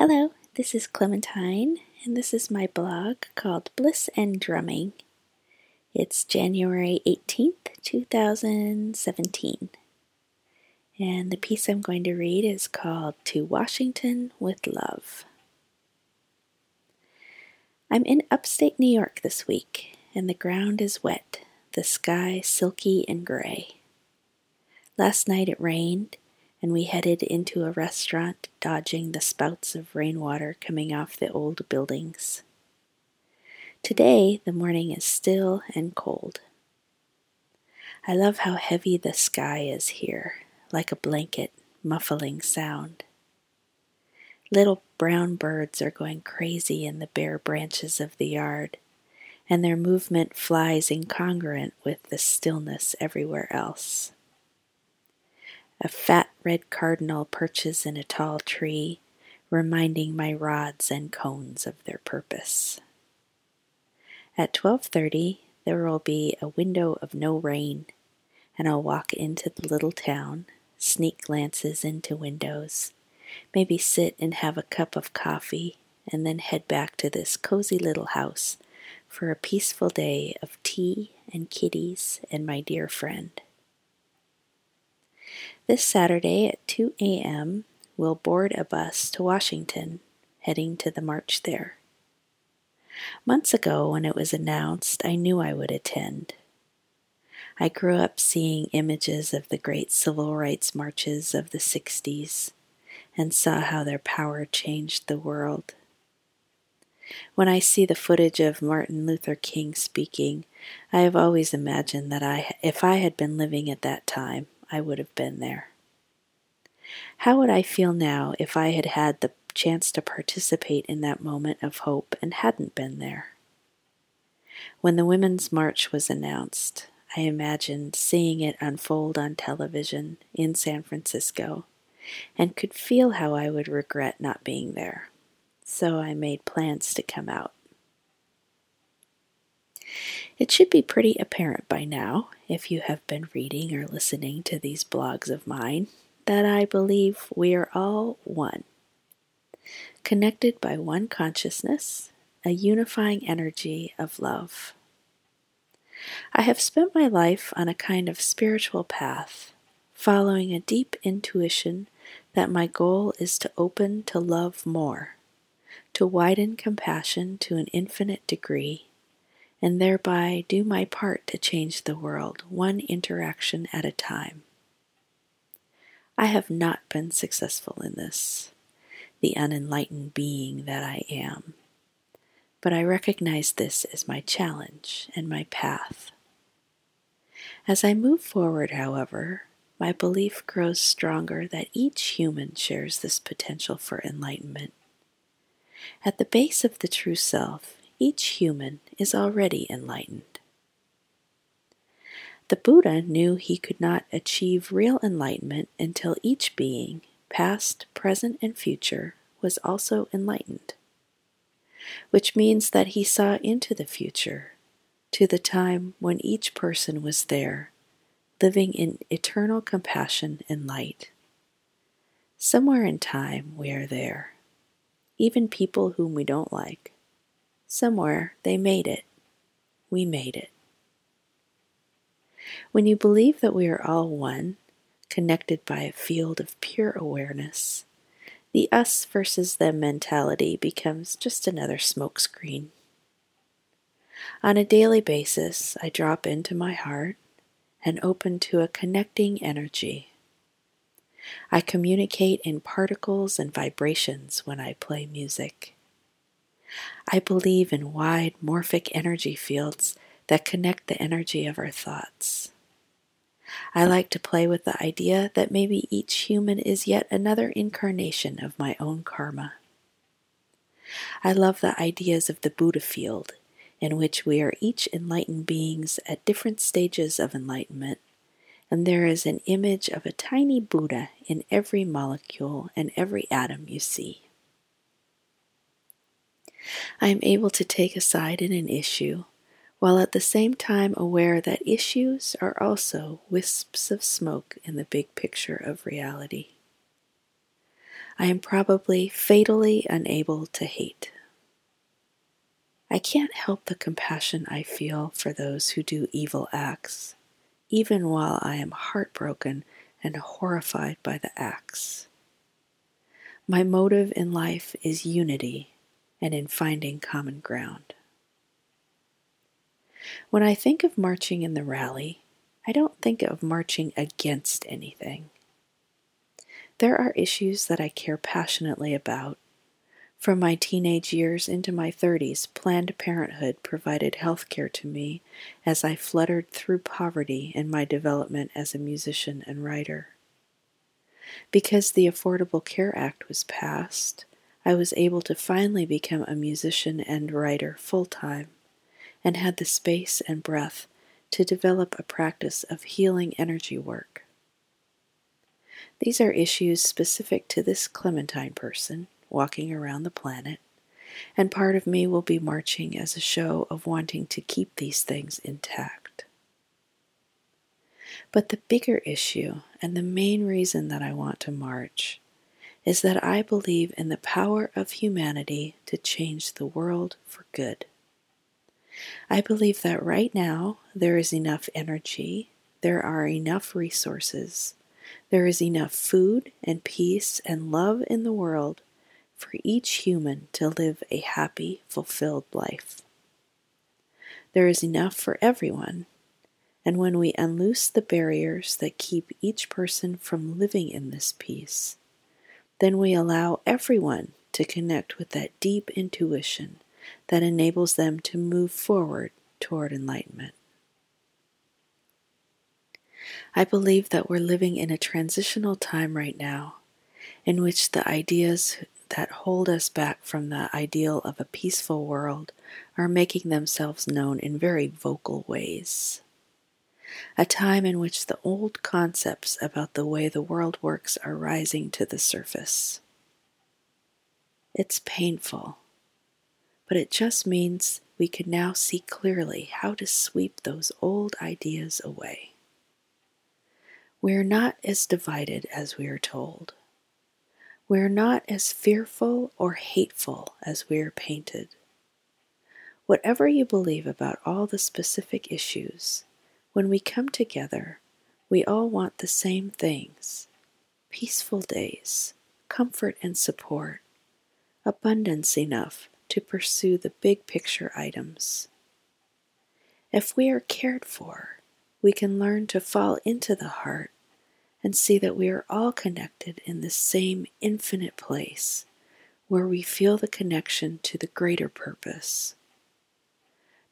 Hello, this is Clementine, and this is my blog called Bliss and Drumming. It's January 18th, 2017. And the piece I'm going to read is called To Washington with Love. I'm in upstate New York this week, and the ground is wet, the sky silky and gray. Last night it rained and we headed into a restaurant, dodging the spouts of rainwater coming off the old buildings. Today, the morning is still and cold. I love how heavy the sky is here, like a blanket, muffling sound. Little brown birds are going crazy in the bare branches of the yard, and their movement flies incongruent with the stillness everywhere else. A fat red cardinal perches in a tall tree, reminding my rods and cones of their purpose. At 12:30 there will be a window of no rain, and I'll walk into the little town, sneak glances into windows, maybe sit and have a cup of coffee, and then head back to this cozy little house for a peaceful day of tea and kitties and my dear friend. This Saturday at 2 a.m., we'll board a bus to Washington, heading to the march there. Months ago, when it was announced, I knew I would attend. I grew up seeing images of the great civil rights marches of the 60s and saw how their power changed the world. When I see the footage of Martin Luther King speaking, I have always imagined that I, if I had been living at that time, I would have been there. How would I feel now if I had had the chance to participate in that moment of hope and hadn't been there? When the Women's March was announced, I imagined seeing it unfold on television in San Francisco and could feel how I would regret not being there. So I made plans to come out. It should be pretty apparent by now, if you have been reading or listening to these blogs of mine, that I believe we are all one, connected by one consciousness, a unifying energy of love. I have spent my life on a kind of spiritual path, following a deep intuition that my goal is to open to love more, to widen compassion to an infinite degree and thereby do my part to change the world one interaction at a time. I have not been successful in this, the unenlightened being that I am, but I recognize this as my challenge and my path. As I move forward, however, my belief grows stronger that each human shares this potential for enlightenment. At the base of the true self each human is already enlightened. The Buddha knew he could not achieve real enlightenment until each being, past, present, and future, was also enlightened, which means that he saw into the future, to the time when each person was there, living in eternal compassion and light. Somewhere in time, we are there, even people whom we don't like. Somewhere they made it. We made it. When you believe that we are all one, connected by a field of pure awareness, the us versus them mentality becomes just another smokescreen. On a daily basis, I drop into my heart and open to a connecting energy. I communicate in particles and vibrations when I play music. I believe in wide morphic energy fields that connect the energy of our thoughts. I like to play with the idea that maybe each human is yet another incarnation of my own karma. I love the ideas of the Buddha field, in which we are each enlightened beings at different stages of enlightenment, and there is an image of a tiny Buddha in every molecule and every atom you see. I am able to take a side in an issue, while at the same time aware that issues are also wisps of smoke in the big picture of reality. I am probably fatally unable to hate. I can't help the compassion I feel for those who do evil acts, even while I am heartbroken and horrified by the acts. My motive in life is unity and in finding common ground. When I think of marching in the rally, I don't think of marching against anything. There are issues that I care passionately about. From my teenage years into my 30s, Planned Parenthood provided health care to me as I fluttered through poverty in my development as a musician and writer. Because the Affordable Care Act was passed, I was able to finally become a musician and writer full time and had the space and breath to develop a practice of healing energy work. These are issues specific to this Clementine person walking around the planet, and part of me will be marching as a show of wanting to keep these things intact. But the bigger issue, and the main reason that I want to march, is that I believe in the power of humanity to change the world for good. I believe that right now there is enough energy, there are enough resources, there is enough food and peace and love in the world for each human to live a happy, fulfilled life. There is enough for everyone, and when we unloose the barriers that keep each person from living in this peace, then we allow everyone to connect with that deep intuition that enables them to move forward toward enlightenment. I believe that we're living in a transitional time right now in which the ideas that hold us back from the ideal of a peaceful world are making themselves known in very vocal ways. A time in which the old concepts about the way the world works are rising to the surface. It's painful, but it just means we can now see clearly how to sweep those old ideas away. We are not as divided as we are told. We are not as fearful or hateful as we are painted. Whatever you believe about all the specific issues, when we come together, we all want the same things peaceful days, comfort and support, abundance enough to pursue the big picture items. If we are cared for, we can learn to fall into the heart and see that we are all connected in the same infinite place where we feel the connection to the greater purpose.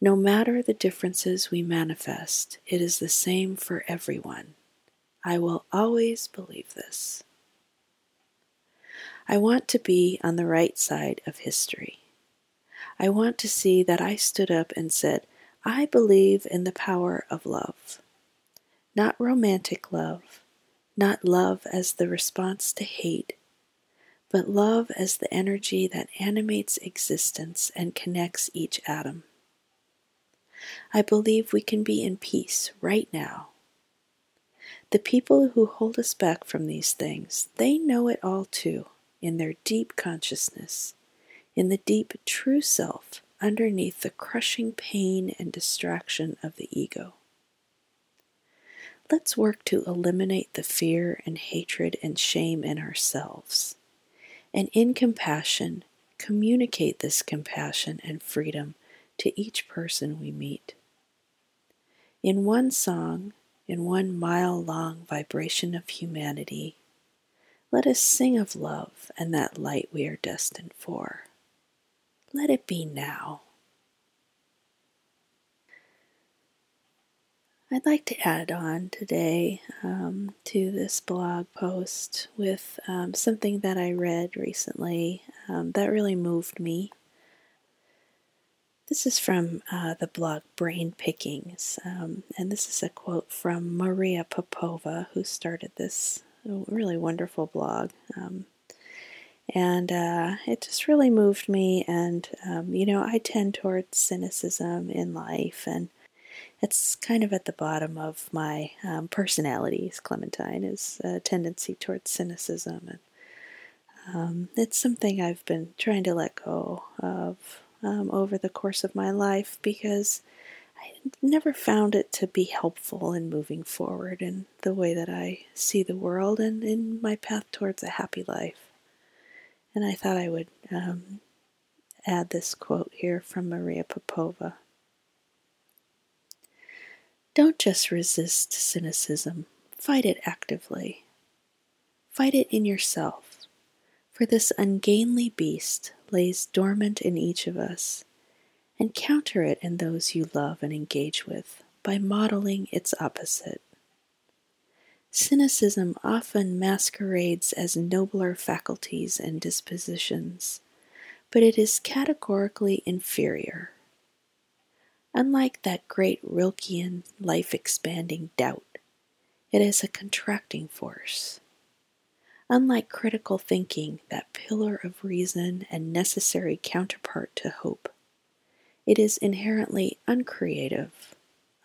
No matter the differences we manifest, it is the same for everyone. I will always believe this. I want to be on the right side of history. I want to see that I stood up and said, I believe in the power of love. Not romantic love, not love as the response to hate, but love as the energy that animates existence and connects each atom. I believe we can be in peace right now. The people who hold us back from these things, they know it all too in their deep consciousness, in the deep true self underneath the crushing pain and distraction of the ego. Let's work to eliminate the fear and hatred and shame in ourselves. And in compassion, communicate this compassion and freedom to each person we meet. In one song, in one mile long vibration of humanity, let us sing of love and that light we are destined for. Let it be now. I'd like to add on today um, to this blog post with um, something that I read recently um, that really moved me. This is from uh, the blog Brain Pickings, um, and this is a quote from Maria Popova, who started this really wonderful blog. Um, and uh, it just really moved me. And, um, you know, I tend towards cynicism in life, and it's kind of at the bottom of my um, personalities. Clementine is a tendency towards cynicism, and Um, it's something I've been trying to let go of um, over the course of my life because I never found it to be helpful in moving forward in the way that I see the world and in my path towards a happy life. And I thought I would um, add this quote here from Maria Popova. Don't just resist cynicism, fight it actively. Fight it in yourself, for this ungainly beast lays dormant in each of us and counter it in those you love and engage with by modeling its opposite. Cynicism often masquerades as nobler faculties and dispositions, but it is categorically inferior. Unlike that great Rilkean life expanding doubt, it is a contracting force. Unlike critical thinking, that pillar of reason and necessary counterpart to hope, it is inherently uncreative,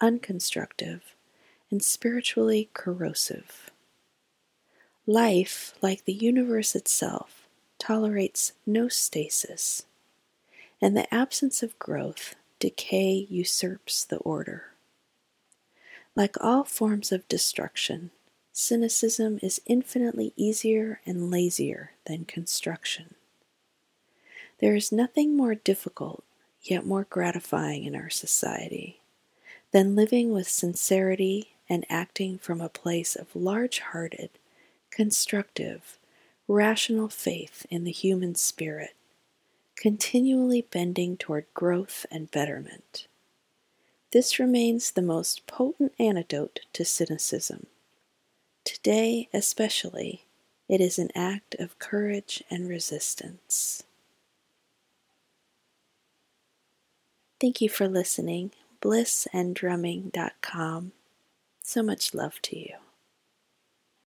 unconstructive, and spiritually corrosive. Life, like the universe itself, tolerates no stasis, and the absence of growth, decay usurps the order. Like all forms of destruction, cynicism is infinitely easier and lazier than construction. There is nothing more difficult yet more gratifying in our society than living with sincerity and acting from a place of large hearted, constructive, rational faith in the human spirit, continually bending toward growth and betterment. This remains the most potent antidote to cynicism. Today, especially, it is an act of courage and resistance. Thank you for listening. Blissanddrumming.com. So much love to you.